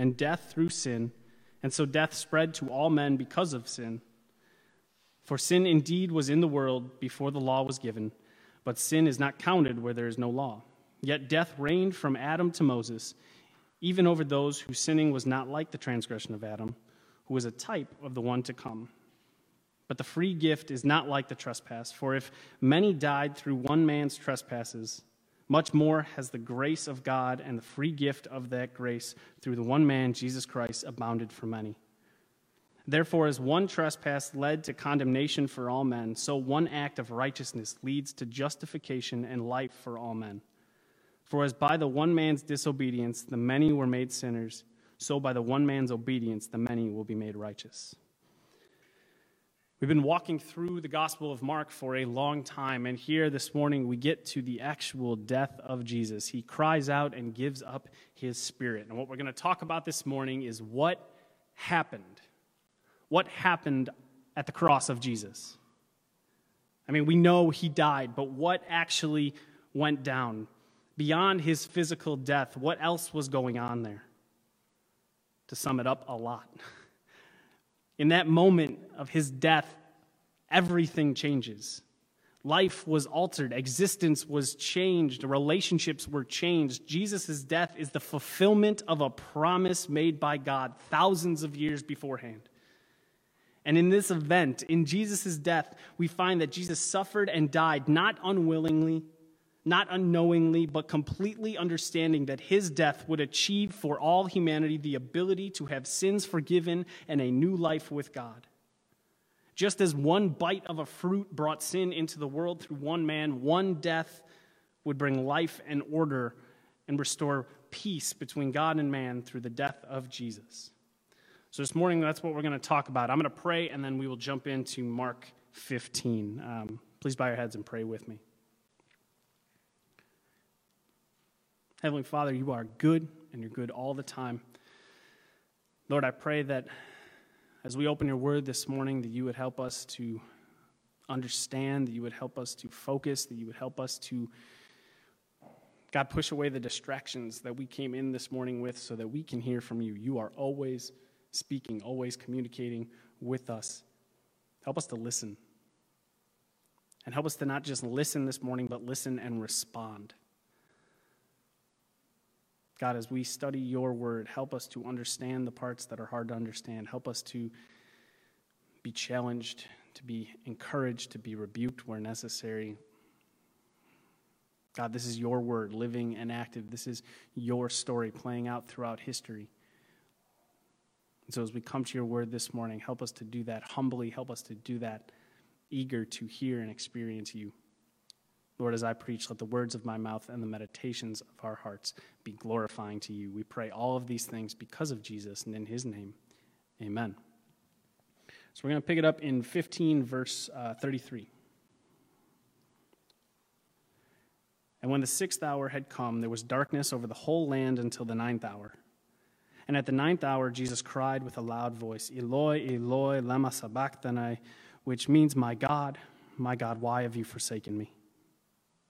and death through sin, and so death spread to all men because of sin. For sin indeed was in the world before the law was given, but sin is not counted where there is no law. Yet death reigned from Adam to Moses, even over those whose sinning was not like the transgression of Adam, who was a type of the one to come. But the free gift is not like the trespass, for if many died through one man's trespasses, much more has the grace of God and the free gift of that grace through the one man, Jesus Christ, abounded for many. Therefore, as one trespass led to condemnation for all men, so one act of righteousness leads to justification and life for all men. For as by the one man's disobedience the many were made sinners, so by the one man's obedience the many will be made righteous. We've been walking through the Gospel of Mark for a long time, and here this morning we get to the actual death of Jesus. He cries out and gives up his spirit. And what we're going to talk about this morning is what happened. What happened at the cross of Jesus? I mean, we know he died, but what actually went down? Beyond his physical death, what else was going on there? To sum it up, a lot. In that moment of his death, everything changes. Life was altered, existence was changed, relationships were changed. Jesus' death is the fulfillment of a promise made by God thousands of years beforehand. And in this event, in Jesus' death, we find that Jesus suffered and died not unwillingly, not unknowingly, but completely understanding that his death would achieve for all humanity the ability to have sins forgiven and a new life with God. Just as one bite of a fruit brought sin into the world through one man, one death would bring life and order and restore peace between God and man through the death of Jesus. So, this morning, that's what we're going to talk about. I'm going to pray, and then we will jump into Mark 15. Um, please bow your heads and pray with me. Heavenly Father, you are good and you're good all the time. Lord, I pray that as we open your word this morning, that you would help us to understand, that you would help us to focus, that you would help us to, God, push away the distractions that we came in this morning with so that we can hear from you. You are always speaking, always communicating with us. Help us to listen. And help us to not just listen this morning, but listen and respond. God, as we study your word, help us to understand the parts that are hard to understand. Help us to be challenged, to be encouraged, to be rebuked where necessary. God, this is your word, living and active. This is your story playing out throughout history. And so, as we come to your word this morning, help us to do that humbly. Help us to do that eager to hear and experience you. Lord, as I preach, let the words of my mouth and the meditations of our hearts be glorifying to you. We pray all of these things because of Jesus and in his name. Amen. So we're going to pick it up in 15, verse uh, 33. And when the sixth hour had come, there was darkness over the whole land until the ninth hour. And at the ninth hour, Jesus cried with a loud voice, Eloi, Eloi, lama sabachthani, which means, My God, my God, why have you forsaken me?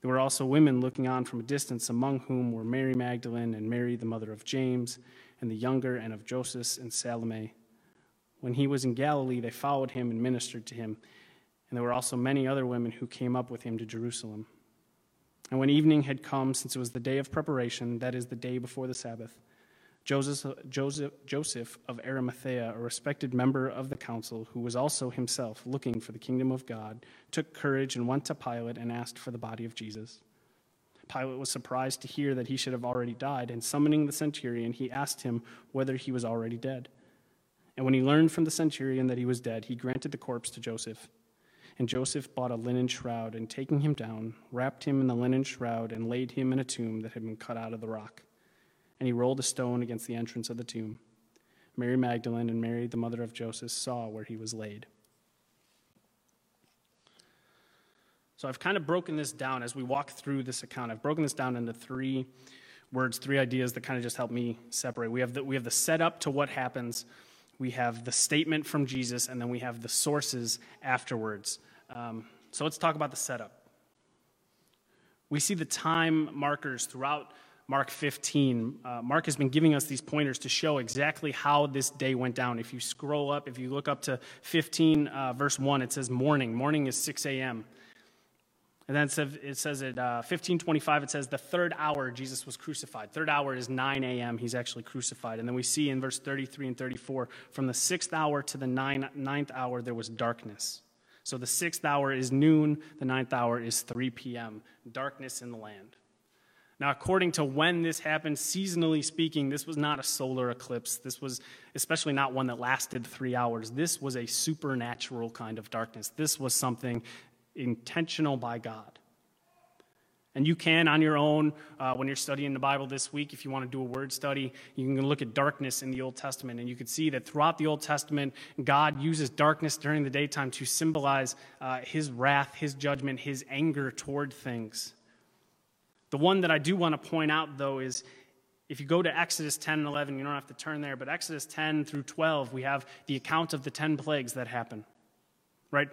There were also women looking on from a distance, among whom were Mary Magdalene and Mary, the mother of James, and the younger, and of Joseph and Salome. When he was in Galilee, they followed him and ministered to him. And there were also many other women who came up with him to Jerusalem. And when evening had come, since it was the day of preparation, that is, the day before the Sabbath, Joseph, Joseph, Joseph of Arimathea, a respected member of the council, who was also himself looking for the kingdom of God, took courage and went to Pilate and asked for the body of Jesus. Pilate was surprised to hear that he should have already died, and summoning the centurion, he asked him whether he was already dead. And when he learned from the centurion that he was dead, he granted the corpse to Joseph. And Joseph bought a linen shroud, and taking him down, wrapped him in the linen shroud, and laid him in a tomb that had been cut out of the rock and he rolled a stone against the entrance of the tomb. Mary Magdalene and Mary, the mother of Joseph, saw where he was laid. So I've kind of broken this down as we walk through this account. I've broken this down into three words, three ideas that kind of just help me separate. We have the, we have the setup to what happens, we have the statement from Jesus, and then we have the sources afterwards. Um, so let's talk about the setup. We see the time markers throughout Mark 15. Uh, Mark has been giving us these pointers to show exactly how this day went down. If you scroll up, if you look up to 15, uh, verse 1, it says morning. Morning is 6 a.m. And then it says at uh, 1525, it says the third hour Jesus was crucified. Third hour is 9 a.m. He's actually crucified. And then we see in verse 33 and 34, from the sixth hour to the nine, ninth hour, there was darkness. So the sixth hour is noon, the ninth hour is 3 p.m. Darkness in the land. Now, according to when this happened, seasonally speaking, this was not a solar eclipse. This was especially not one that lasted three hours. This was a supernatural kind of darkness. This was something intentional by God. And you can, on your own, uh, when you're studying the Bible this week, if you want to do a word study, you can look at darkness in the Old Testament. And you can see that throughout the Old Testament, God uses darkness during the daytime to symbolize uh, his wrath, his judgment, his anger toward things. The one that I do want to point out, though, is if you go to Exodus 10 and 11, you don't have to turn there, but Exodus 10 through 12, we have the account of the 10 plagues that happen. Right?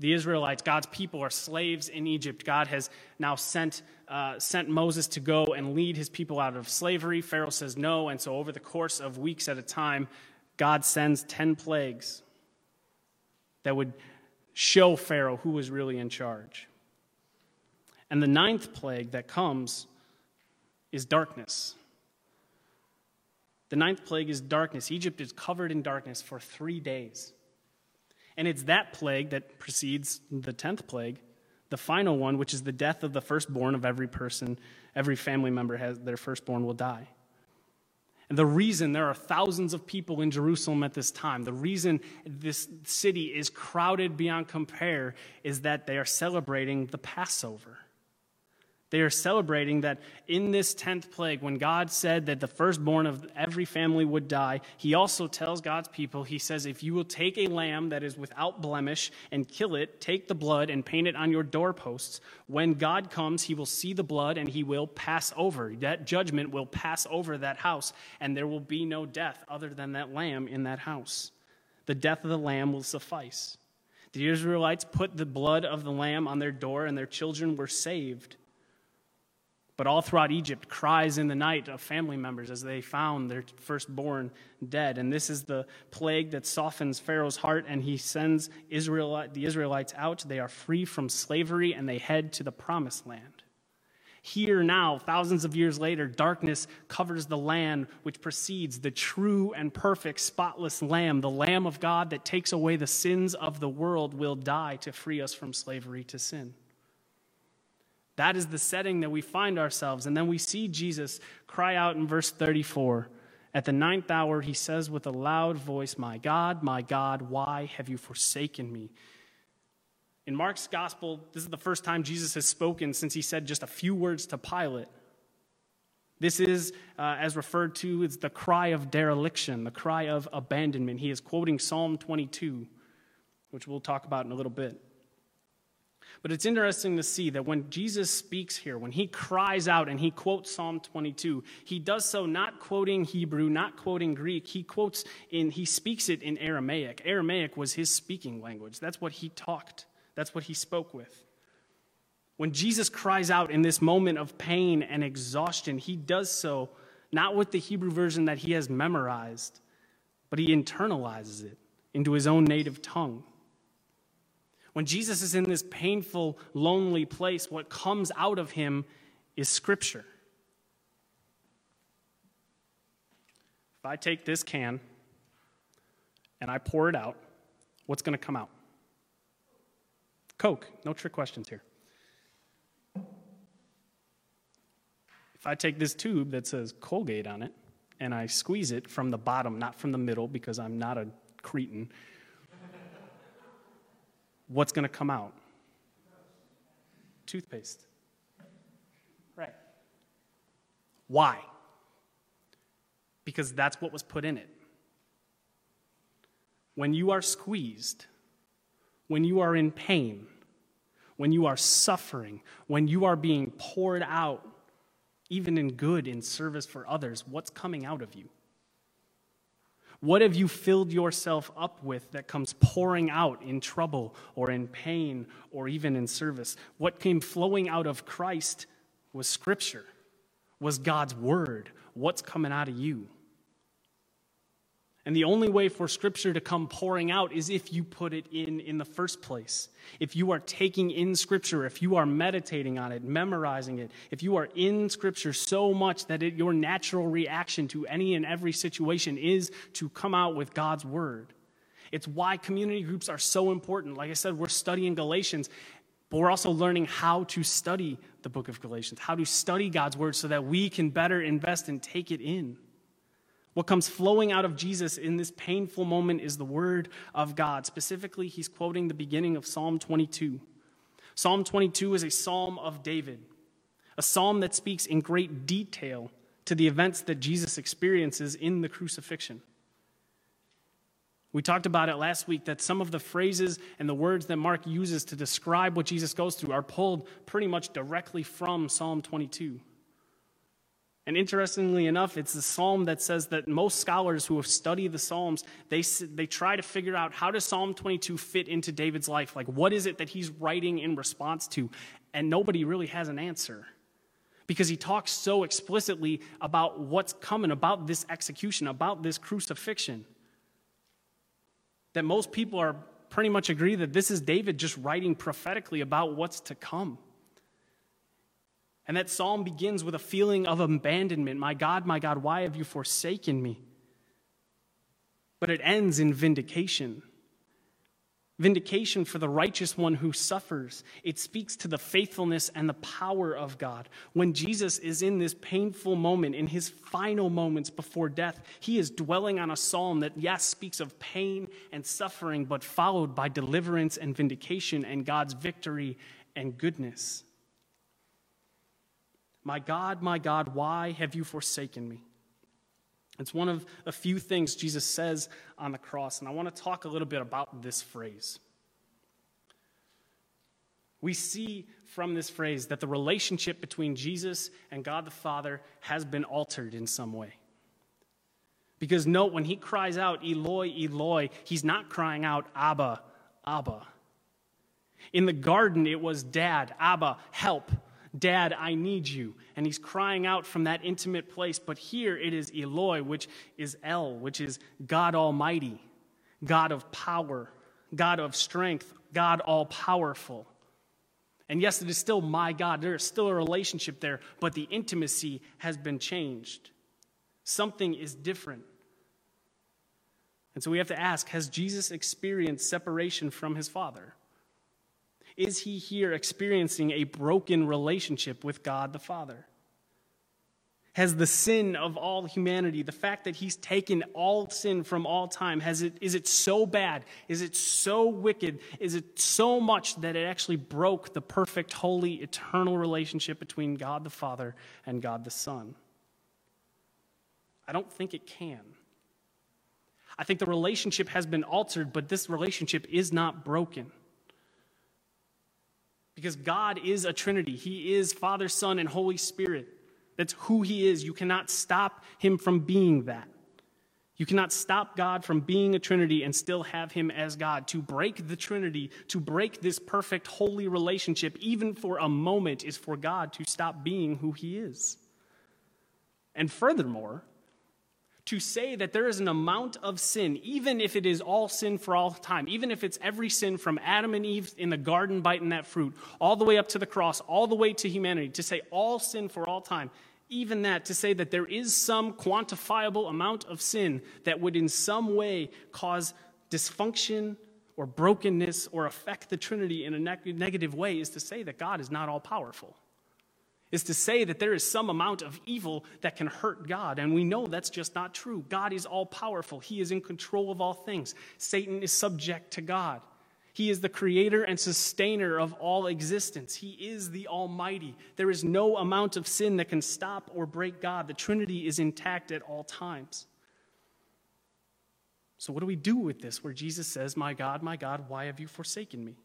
The Israelites, God's people, are slaves in Egypt. God has now sent, uh, sent Moses to go and lead his people out of slavery. Pharaoh says no, and so over the course of weeks at a time, God sends 10 plagues that would show Pharaoh who was really in charge. And the ninth plague that comes is darkness. The ninth plague is darkness. Egypt is covered in darkness for three days. And it's that plague that precedes the tenth plague, the final one, which is the death of the firstborn of every person. Every family member has their firstborn will die. And the reason there are thousands of people in Jerusalem at this time, the reason this city is crowded beyond compare, is that they are celebrating the Passover. They are celebrating that in this 10th plague, when God said that the firstborn of every family would die, he also tells God's people, he says, if you will take a lamb that is without blemish and kill it, take the blood and paint it on your doorposts, when God comes, he will see the blood and he will pass over. That judgment will pass over that house, and there will be no death other than that lamb in that house. The death of the lamb will suffice. The Israelites put the blood of the lamb on their door, and their children were saved. But all throughout Egypt, cries in the night of family members as they found their firstborn dead. And this is the plague that softens Pharaoh's heart, and he sends Israel, the Israelites out. They are free from slavery, and they head to the promised land. Here now, thousands of years later, darkness covers the land which precedes the true and perfect, spotless Lamb. The Lamb of God that takes away the sins of the world will die to free us from slavery to sin. That is the setting that we find ourselves. And then we see Jesus cry out in verse 34. At the ninth hour, he says with a loud voice, My God, my God, why have you forsaken me? In Mark's gospel, this is the first time Jesus has spoken since he said just a few words to Pilate. This is, uh, as referred to, it's the cry of dereliction, the cry of abandonment. He is quoting Psalm 22, which we'll talk about in a little bit. But it's interesting to see that when Jesus speaks here, when he cries out and he quotes Psalm 22, he does so not quoting Hebrew, not quoting Greek. He quotes in, he speaks it in Aramaic. Aramaic was his speaking language. That's what he talked, that's what he spoke with. When Jesus cries out in this moment of pain and exhaustion, he does so not with the Hebrew version that he has memorized, but he internalizes it into his own native tongue. When Jesus is in this painful, lonely place, what comes out of him is Scripture. If I take this can and I pour it out, what's going to come out? Coke. No trick questions here. If I take this tube that says Colgate on it and I squeeze it from the bottom, not from the middle because I'm not a cretin, what's going to come out? Toothpaste. Right. Why? Because that's what was put in it. when you are squeezed, when you are in pain, when you are suffering, when you are being poured out, even in good in service for others, what's coming out of you? What have you filled yourself up with that comes pouring out in trouble or in pain or even in service? What came flowing out of Christ was Scripture, was God's Word. What's coming out of you? And the only way for Scripture to come pouring out is if you put it in in the first place. If you are taking in Scripture, if you are meditating on it, memorizing it, if you are in Scripture so much that it, your natural reaction to any and every situation is to come out with God's Word. It's why community groups are so important. Like I said, we're studying Galatians, but we're also learning how to study the book of Galatians, how to study God's Word so that we can better invest and take it in. What comes flowing out of Jesus in this painful moment is the word of God. Specifically, he's quoting the beginning of Psalm 22. Psalm 22 is a psalm of David, a psalm that speaks in great detail to the events that Jesus experiences in the crucifixion. We talked about it last week that some of the phrases and the words that Mark uses to describe what Jesus goes through are pulled pretty much directly from Psalm 22. And interestingly enough, it's the psalm that says that most scholars who have studied the psalms, they, they try to figure out how does Psalm 22 fit into David's life? Like, what is it that he's writing in response to? And nobody really has an answer because he talks so explicitly about what's coming, about this execution, about this crucifixion, that most people are pretty much agree that this is David just writing prophetically about what's to come. And that psalm begins with a feeling of abandonment. My God, my God, why have you forsaken me? But it ends in vindication. Vindication for the righteous one who suffers. It speaks to the faithfulness and the power of God. When Jesus is in this painful moment, in his final moments before death, he is dwelling on a psalm that, yes, speaks of pain and suffering, but followed by deliverance and vindication and God's victory and goodness. My God, my God, why have you forsaken me? It's one of a few things Jesus says on the cross, and I want to talk a little bit about this phrase. We see from this phrase that the relationship between Jesus and God the Father has been altered in some way. Because note, when he cries out, Eloi, Eloi, he's not crying out, Abba, Abba. In the garden, it was Dad, Abba, help. Dad, I need you. And he's crying out from that intimate place. But here it is Eloi, which is El, which is God Almighty, God of power, God of strength, God all powerful. And yes, it is still my God. There is still a relationship there, but the intimacy has been changed. Something is different. And so we have to ask Has Jesus experienced separation from his Father? Is he here experiencing a broken relationship with God the Father? Has the sin of all humanity, the fact that he's taken all sin from all time, has it, is it so bad? Is it so wicked? Is it so much that it actually broke the perfect, holy, eternal relationship between God the Father and God the Son? I don't think it can. I think the relationship has been altered, but this relationship is not broken. Because God is a Trinity. He is Father, Son, and Holy Spirit. That's who He is. You cannot stop Him from being that. You cannot stop God from being a Trinity and still have Him as God. To break the Trinity, to break this perfect, holy relationship, even for a moment, is for God to stop being who He is. And furthermore, to say that there is an amount of sin, even if it is all sin for all time, even if it's every sin from Adam and Eve in the garden biting that fruit, all the way up to the cross, all the way to humanity, to say all sin for all time, even that, to say that there is some quantifiable amount of sin that would in some way cause dysfunction or brokenness or affect the Trinity in a negative way, is to say that God is not all powerful is to say that there is some amount of evil that can hurt God. And we know that's just not true. God is all powerful, He is in control of all things. Satan is subject to God. He is the creator and sustainer of all existence. He is the Almighty. There is no amount of sin that can stop or break God. The Trinity is intact at all times. So, what do we do with this where Jesus says, My God, my God, why have you forsaken me?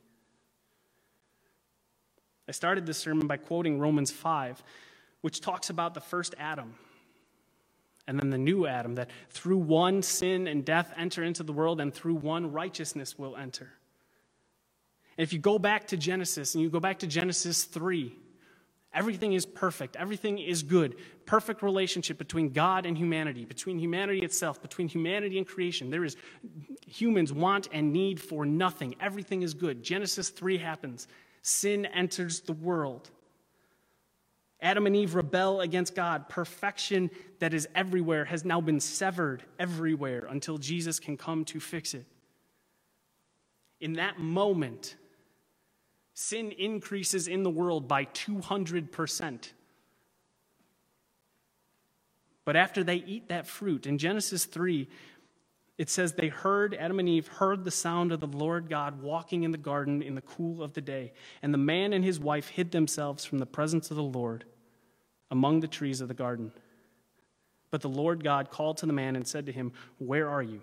I started this sermon by quoting Romans 5, which talks about the first Adam and then the new Adam, that through one sin and death enter into the world, and through one righteousness will enter. And if you go back to Genesis and you go back to Genesis 3, Everything is perfect. Everything is good. Perfect relationship between God and humanity, between humanity itself, between humanity and creation. There is humans want and need for nothing. Everything is good. Genesis 3 happens. Sin enters the world. Adam and Eve rebel against God. Perfection that is everywhere has now been severed everywhere until Jesus can come to fix it. In that moment, sin increases in the world by 200%. But after they eat that fruit, in Genesis 3, it says they heard, Adam and Eve heard the sound of the Lord God walking in the garden in the cool of the day. And the man and his wife hid themselves from the presence of the Lord among the trees of the garden. But the Lord God called to the man and said to him, Where are you?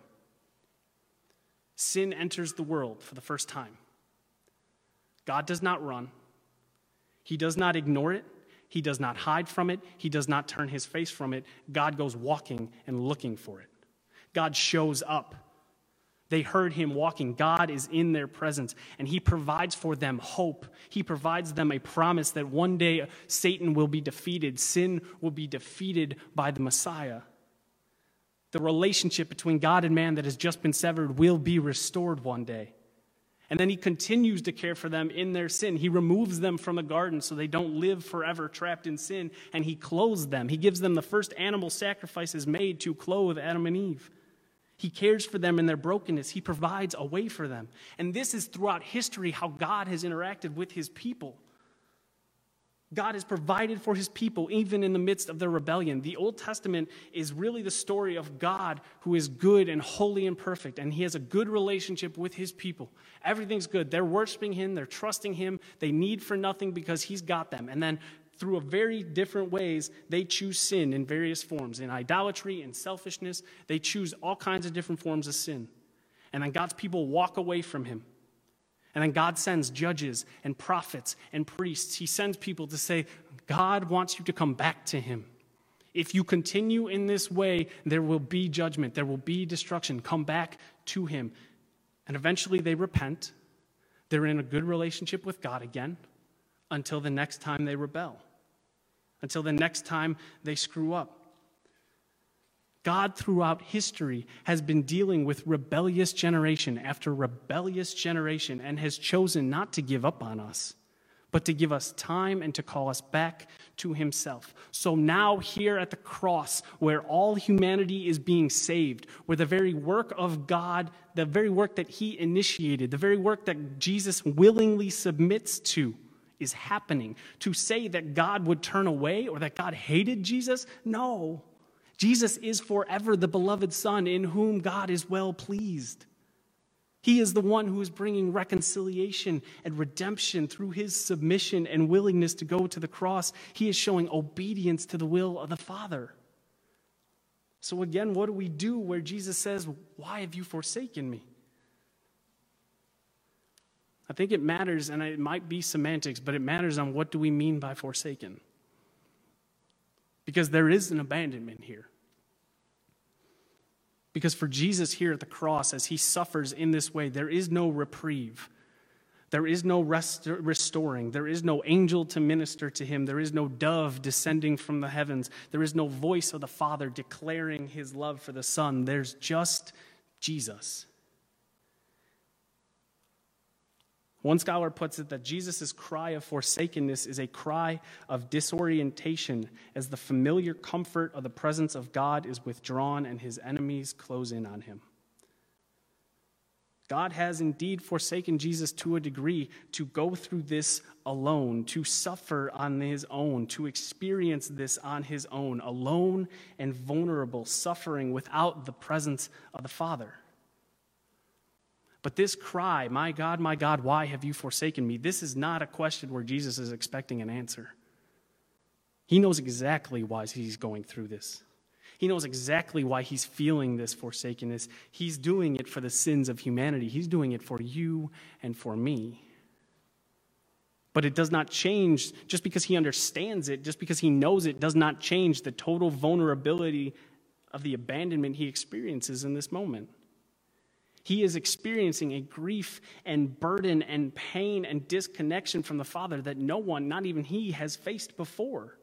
Sin enters the world for the first time. God does not run, He does not ignore it, He does not hide from it, He does not turn His face from it. God goes walking and looking for it. God shows up. They heard him walking. God is in their presence, and he provides for them hope. He provides them a promise that one day Satan will be defeated, sin will be defeated by the Messiah. The relationship between God and man that has just been severed will be restored one day. And then he continues to care for them in their sin. He removes them from the garden so they don't live forever trapped in sin, and he clothes them. He gives them the first animal sacrifices made to clothe Adam and Eve. He cares for them in their brokenness. He provides a way for them. And this is throughout history how God has interacted with his people. God has provided for his people even in the midst of their rebellion. The Old Testament is really the story of God who is good and holy and perfect, and he has a good relationship with his people. Everything's good. They're worshiping him, they're trusting him, they need for nothing because he's got them. And then through a very different ways, they choose sin in various forms. In idolatry and selfishness, they choose all kinds of different forms of sin. And then God's people walk away from him. And then God sends judges and prophets and priests. He sends people to say, God wants you to come back to Him. If you continue in this way, there will be judgment, there will be destruction. Come back to Him. And eventually they repent. They're in a good relationship with God again until the next time they rebel, until the next time they screw up. God, throughout history, has been dealing with rebellious generation after rebellious generation and has chosen not to give up on us, but to give us time and to call us back to Himself. So now, here at the cross, where all humanity is being saved, where the very work of God, the very work that He initiated, the very work that Jesus willingly submits to, is happening. To say that God would turn away or that God hated Jesus, no. Jesus is forever the beloved Son in whom God is well pleased. He is the one who is bringing reconciliation and redemption through his submission and willingness to go to the cross. He is showing obedience to the will of the Father. So, again, what do we do where Jesus says, Why have you forsaken me? I think it matters, and it might be semantics, but it matters on what do we mean by forsaken. Because there is an abandonment here. Because for Jesus here at the cross, as he suffers in this way, there is no reprieve. There is no rest- restoring. There is no angel to minister to him. There is no dove descending from the heavens. There is no voice of the Father declaring his love for the Son. There's just Jesus. One scholar puts it that Jesus' cry of forsakenness is a cry of disorientation as the familiar comfort of the presence of God is withdrawn and his enemies close in on him. God has indeed forsaken Jesus to a degree to go through this alone, to suffer on his own, to experience this on his own, alone and vulnerable, suffering without the presence of the Father. But this cry, My God, my God, why have you forsaken me? This is not a question where Jesus is expecting an answer. He knows exactly why he's going through this. He knows exactly why he's feeling this forsakenness. He's doing it for the sins of humanity, he's doing it for you and for me. But it does not change just because he understands it, just because he knows it, does not change the total vulnerability of the abandonment he experiences in this moment. He is experiencing a grief and burden and pain and disconnection from the Father that no one, not even he, has faced before.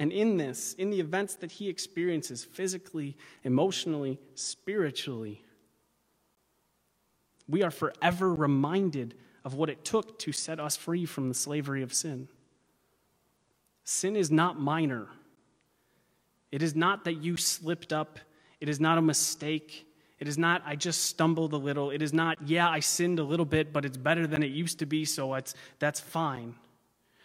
And in this, in the events that he experiences physically, emotionally, spiritually, we are forever reminded of what it took to set us free from the slavery of sin. Sin is not minor. It is not that you slipped up. It is not a mistake. It is not, I just stumbled a little. It is not, yeah, I sinned a little bit, but it's better than it used to be, so it's, that's fine.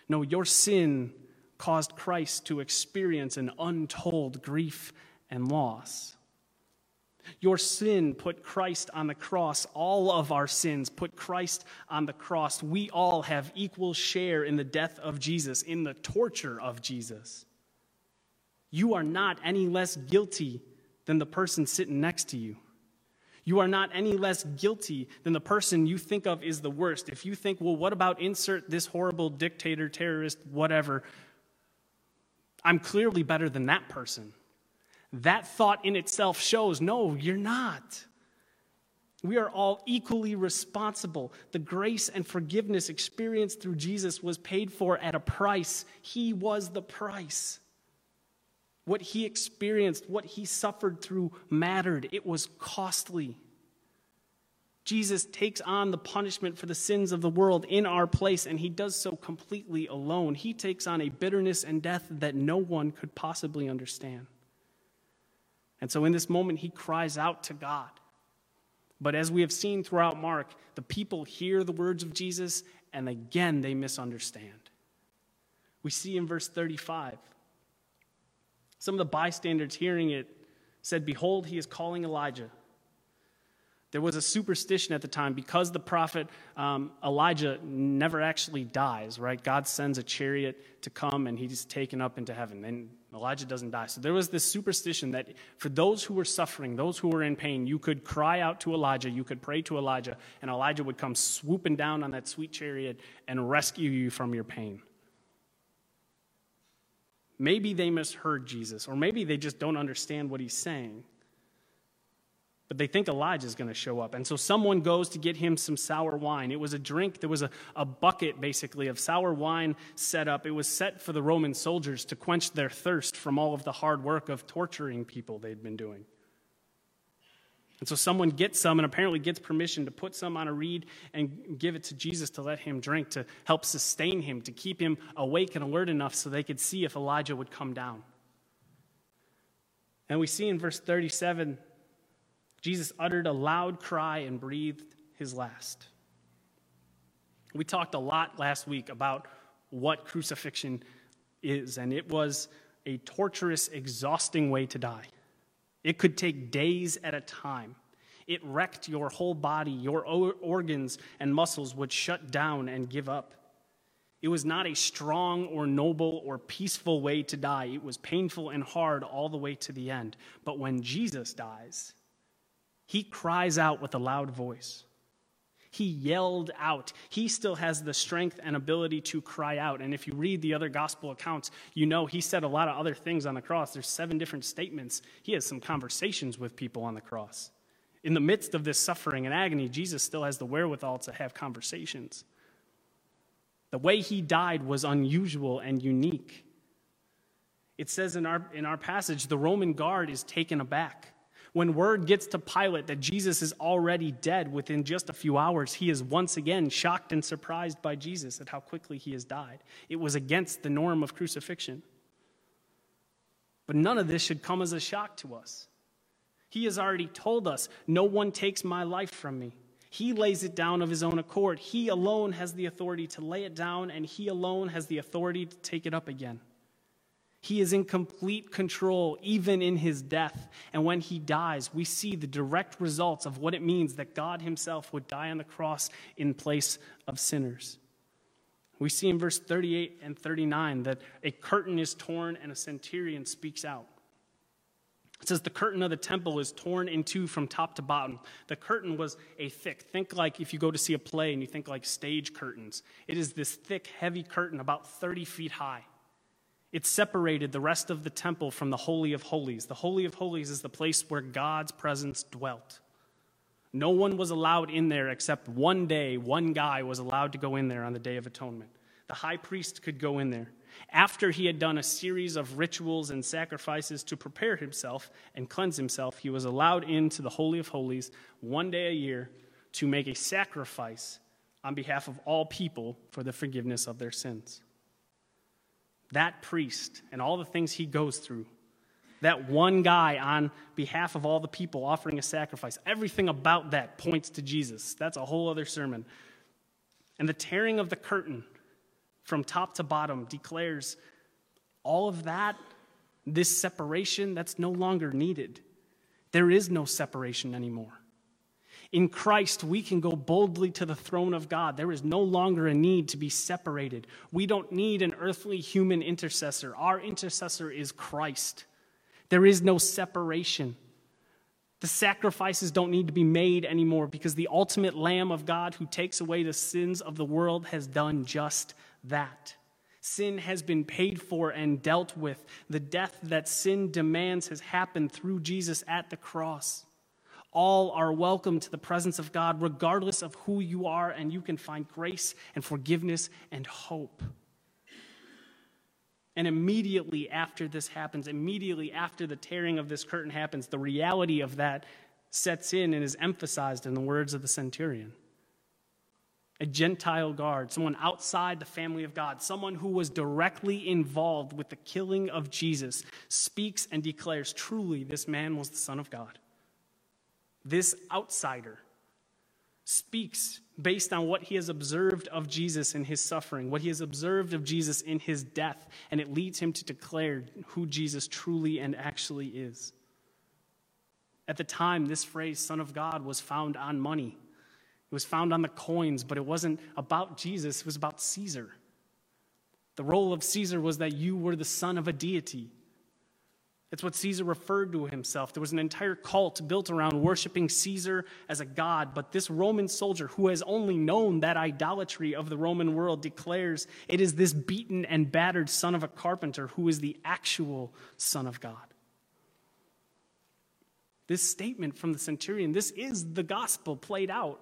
No, your sin caused Christ to experience an untold grief and loss. Your sin put Christ on the cross. All of our sins put Christ on the cross. We all have equal share in the death of Jesus, in the torture of Jesus. You are not any less guilty than the person sitting next to you. You are not any less guilty than the person you think of is the worst. If you think, well, what about insert this horrible dictator, terrorist, whatever? I'm clearly better than that person that thought in itself shows no, you're not. We are all equally responsible. The grace and forgiveness experienced through Jesus was paid for at a price. He was the price. What he experienced, what he suffered through mattered. It was costly. Jesus takes on the punishment for the sins of the world in our place, and he does so completely alone. He takes on a bitterness and death that no one could possibly understand. And so in this moment, he cries out to God. But as we have seen throughout Mark, the people hear the words of Jesus and again they misunderstand. We see in verse 35 some of the bystanders hearing it said, Behold, he is calling Elijah. There was a superstition at the time because the prophet um, Elijah never actually dies, right? God sends a chariot to come and he's taken up into heaven. And Elijah doesn't die. So there was this superstition that for those who were suffering, those who were in pain, you could cry out to Elijah, you could pray to Elijah, and Elijah would come swooping down on that sweet chariot and rescue you from your pain. Maybe they misheard Jesus, or maybe they just don't understand what he's saying but they think Elijah's going to show up. And so someone goes to get him some sour wine. It was a drink, there was a, a bucket basically of sour wine set up. It was set for the Roman soldiers to quench their thirst from all of the hard work of torturing people they'd been doing. And so someone gets some and apparently gets permission to put some on a reed and give it to Jesus to let him drink, to help sustain him, to keep him awake and alert enough so they could see if Elijah would come down. And we see in verse 37 Jesus uttered a loud cry and breathed his last. We talked a lot last week about what crucifixion is, and it was a torturous, exhausting way to die. It could take days at a time. It wrecked your whole body, your organs and muscles would shut down and give up. It was not a strong or noble or peaceful way to die. It was painful and hard all the way to the end. But when Jesus dies, he cries out with a loud voice. He yelled out. He still has the strength and ability to cry out. And if you read the other gospel accounts, you know he said a lot of other things on the cross. There's seven different statements. He has some conversations with people on the cross. In the midst of this suffering and agony, Jesus still has the wherewithal to have conversations. The way he died was unusual and unique. It says in our, in our passage, the Roman guard is taken aback. When word gets to Pilate that Jesus is already dead within just a few hours, he is once again shocked and surprised by Jesus at how quickly he has died. It was against the norm of crucifixion. But none of this should come as a shock to us. He has already told us, No one takes my life from me. He lays it down of his own accord. He alone has the authority to lay it down, and he alone has the authority to take it up again. He is in complete control, even in his death. And when he dies, we see the direct results of what it means that God himself would die on the cross in place of sinners. We see in verse 38 and 39 that a curtain is torn and a centurion speaks out. It says the curtain of the temple is torn in two from top to bottom. The curtain was a thick, think like if you go to see a play and you think like stage curtains. It is this thick, heavy curtain about 30 feet high. It separated the rest of the temple from the Holy of Holies. The Holy of Holies is the place where God's presence dwelt. No one was allowed in there except one day, one guy was allowed to go in there on the Day of Atonement. The high priest could go in there after he had done a series of rituals and sacrifices to prepare himself and cleanse himself, he was allowed into the Holy of Holies one day a year to make a sacrifice on behalf of all people for the forgiveness of their sins. That priest and all the things he goes through, that one guy on behalf of all the people offering a sacrifice, everything about that points to Jesus. That's a whole other sermon. And the tearing of the curtain from top to bottom declares all of that, this separation, that's no longer needed. There is no separation anymore. In Christ, we can go boldly to the throne of God. There is no longer a need to be separated. We don't need an earthly human intercessor. Our intercessor is Christ. There is no separation. The sacrifices don't need to be made anymore because the ultimate Lamb of God who takes away the sins of the world has done just that. Sin has been paid for and dealt with. The death that sin demands has happened through Jesus at the cross. All are welcome to the presence of God, regardless of who you are, and you can find grace and forgiveness and hope. And immediately after this happens, immediately after the tearing of this curtain happens, the reality of that sets in and is emphasized in the words of the centurion a Gentile guard, someone outside the family of God, someone who was directly involved with the killing of Jesus, speaks and declares truly this man was the Son of God. This outsider speaks based on what he has observed of Jesus in his suffering, what he has observed of Jesus in his death, and it leads him to declare who Jesus truly and actually is. At the time, this phrase, Son of God, was found on money. It was found on the coins, but it wasn't about Jesus, it was about Caesar. The role of Caesar was that you were the son of a deity. It's what Caesar referred to himself. There was an entire cult built around worshiping Caesar as a god, but this Roman soldier, who has only known that idolatry of the Roman world, declares it is this beaten and battered son of a carpenter who is the actual Son of God. This statement from the centurion, this is the gospel played out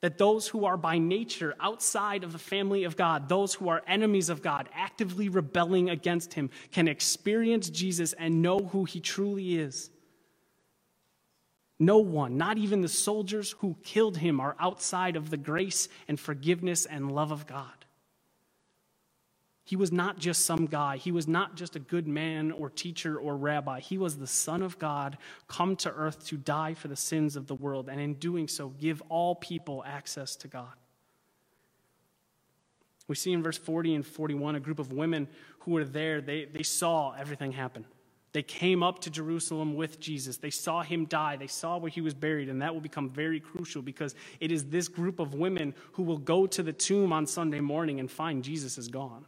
that those who are by nature outside of the family of God, those who are enemies of God, actively rebelling against Him, can experience Jesus and know who He truly is. No one, not even the soldiers who killed Him, are outside of the grace and forgiveness and love of God. He was not just some guy. He was not just a good man or teacher or rabbi. He was the Son of God, come to earth to die for the sins of the world, and in doing so, give all people access to God. We see in verse 40 and 41 a group of women who were there. They, they saw everything happen. They came up to Jerusalem with Jesus. They saw him die. They saw where he was buried, and that will become very crucial because it is this group of women who will go to the tomb on Sunday morning and find Jesus is gone.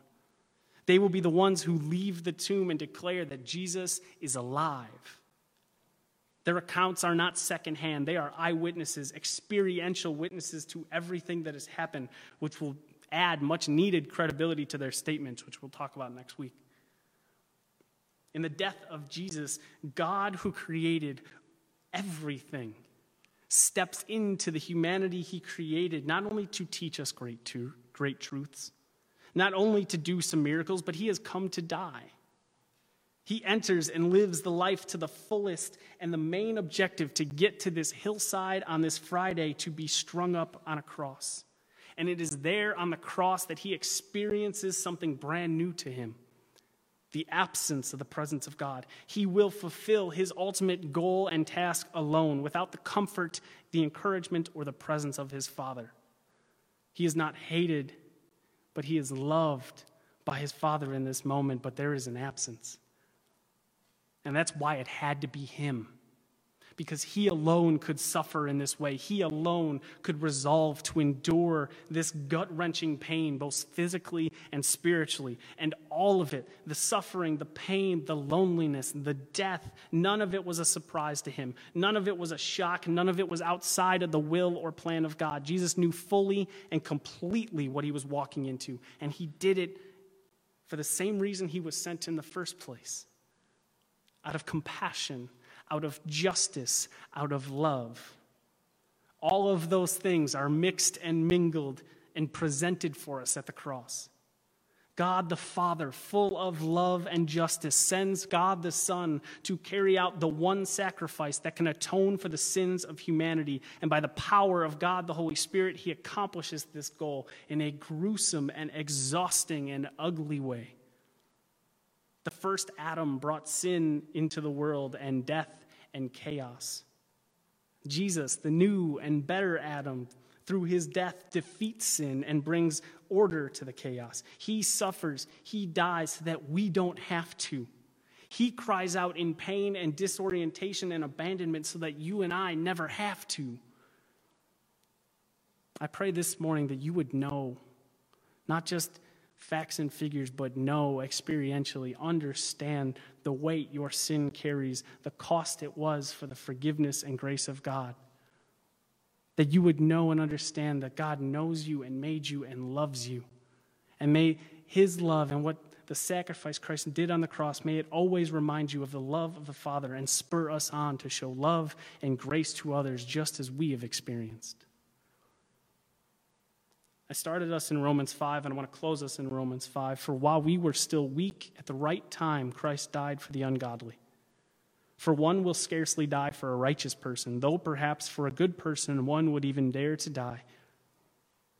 They will be the ones who leave the tomb and declare that Jesus is alive. Their accounts are not secondhand, they are eyewitnesses, experiential witnesses to everything that has happened, which will add much needed credibility to their statements, which we'll talk about next week. In the death of Jesus, God, who created everything, steps into the humanity he created, not only to teach us great, to, great truths not only to do some miracles, but he has come to die. He enters and lives the life to the fullest, and the main objective to get to this hillside on this Friday to be strung up on a cross. And it is there on the cross that he experiences something brand new to him the absence of the presence of God. He will fulfill his ultimate goal and task alone without the comfort, the encouragement, or the presence of his Father. He is not hated but he is loved by his father in this moment, but there is an absence. And that's why it had to be him. Because he alone could suffer in this way. He alone could resolve to endure this gut wrenching pain, both physically and spiritually. And all of it the suffering, the pain, the loneliness, the death none of it was a surprise to him. None of it was a shock. None of it was outside of the will or plan of God. Jesus knew fully and completely what he was walking into, and he did it for the same reason he was sent in the first place out of compassion out of justice, out of love. All of those things are mixed and mingled and presented for us at the cross. God the Father, full of love and justice, sends God the Son to carry out the one sacrifice that can atone for the sins of humanity. And by the power of God the Holy Spirit, he accomplishes this goal in a gruesome and exhausting and ugly way. The first Adam brought sin into the world and death and chaos. Jesus, the new and better Adam, through his death defeats sin and brings order to the chaos. He suffers, he dies so that we don't have to. He cries out in pain and disorientation and abandonment so that you and I never have to. I pray this morning that you would know, not just facts and figures, but know experientially, understand the weight your sin carries, the cost it was for the forgiveness and grace of God. That you would know and understand that God knows you and made you and loves you. And may his love and what the sacrifice Christ did on the cross, may it always remind you of the love of the Father and spur us on to show love and grace to others just as we have experienced. I started us in Romans 5, and I want to close us in Romans 5. For while we were still weak, at the right time, Christ died for the ungodly. For one will scarcely die for a righteous person, though perhaps for a good person one would even dare to die.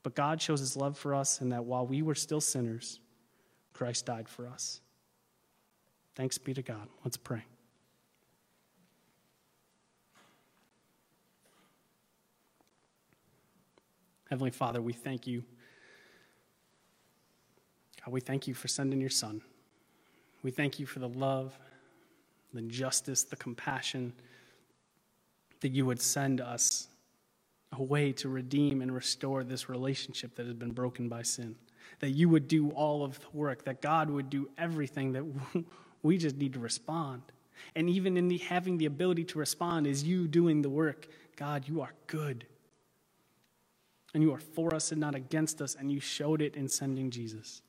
But God shows his love for us in that while we were still sinners, Christ died for us. Thanks be to God. Let's pray. Heavenly Father, we thank you. God, we thank you for sending your Son. We thank you for the love, the justice, the compassion that you would send us a way to redeem and restore this relationship that has been broken by sin. That you would do all of the work, that God would do everything, that we just need to respond. And even in the having the ability to respond is you doing the work. God, you are good and you are for us and not against us, and you showed it in sending Jesus.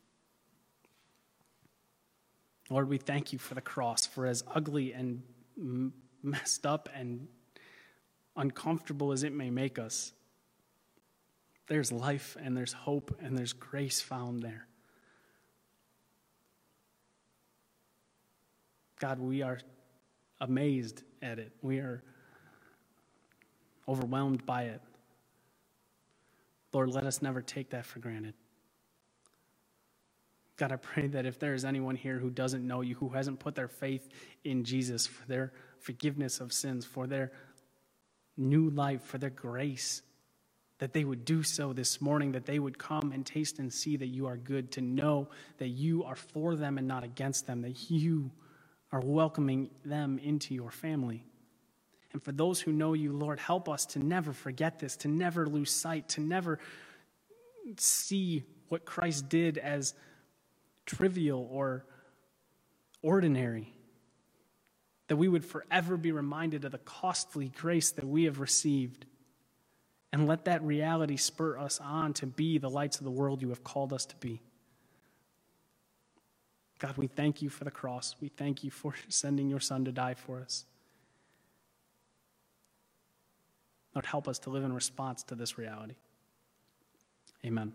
Lord, we thank you for the cross, for as ugly and messed up and uncomfortable as it may make us, there's life and there's hope and there's grace found there. God, we are amazed at it. We are overwhelmed by it. Lord, let us never take that for granted. God, I pray that if there is anyone here who doesn't know you, who hasn't put their faith in Jesus for their forgiveness of sins, for their new life, for their grace, that they would do so this morning, that they would come and taste and see that you are good, to know that you are for them and not against them, that you are welcoming them into your family. And for those who know you, Lord, help us to never forget this, to never lose sight, to never see what Christ did as trivial or ordinary. That we would forever be reminded of the costly grace that we have received. And let that reality spur us on to be the lights of the world you have called us to be. God, we thank you for the cross. We thank you for sending your Son to die for us. Lord, help us to live in response to this reality. Amen.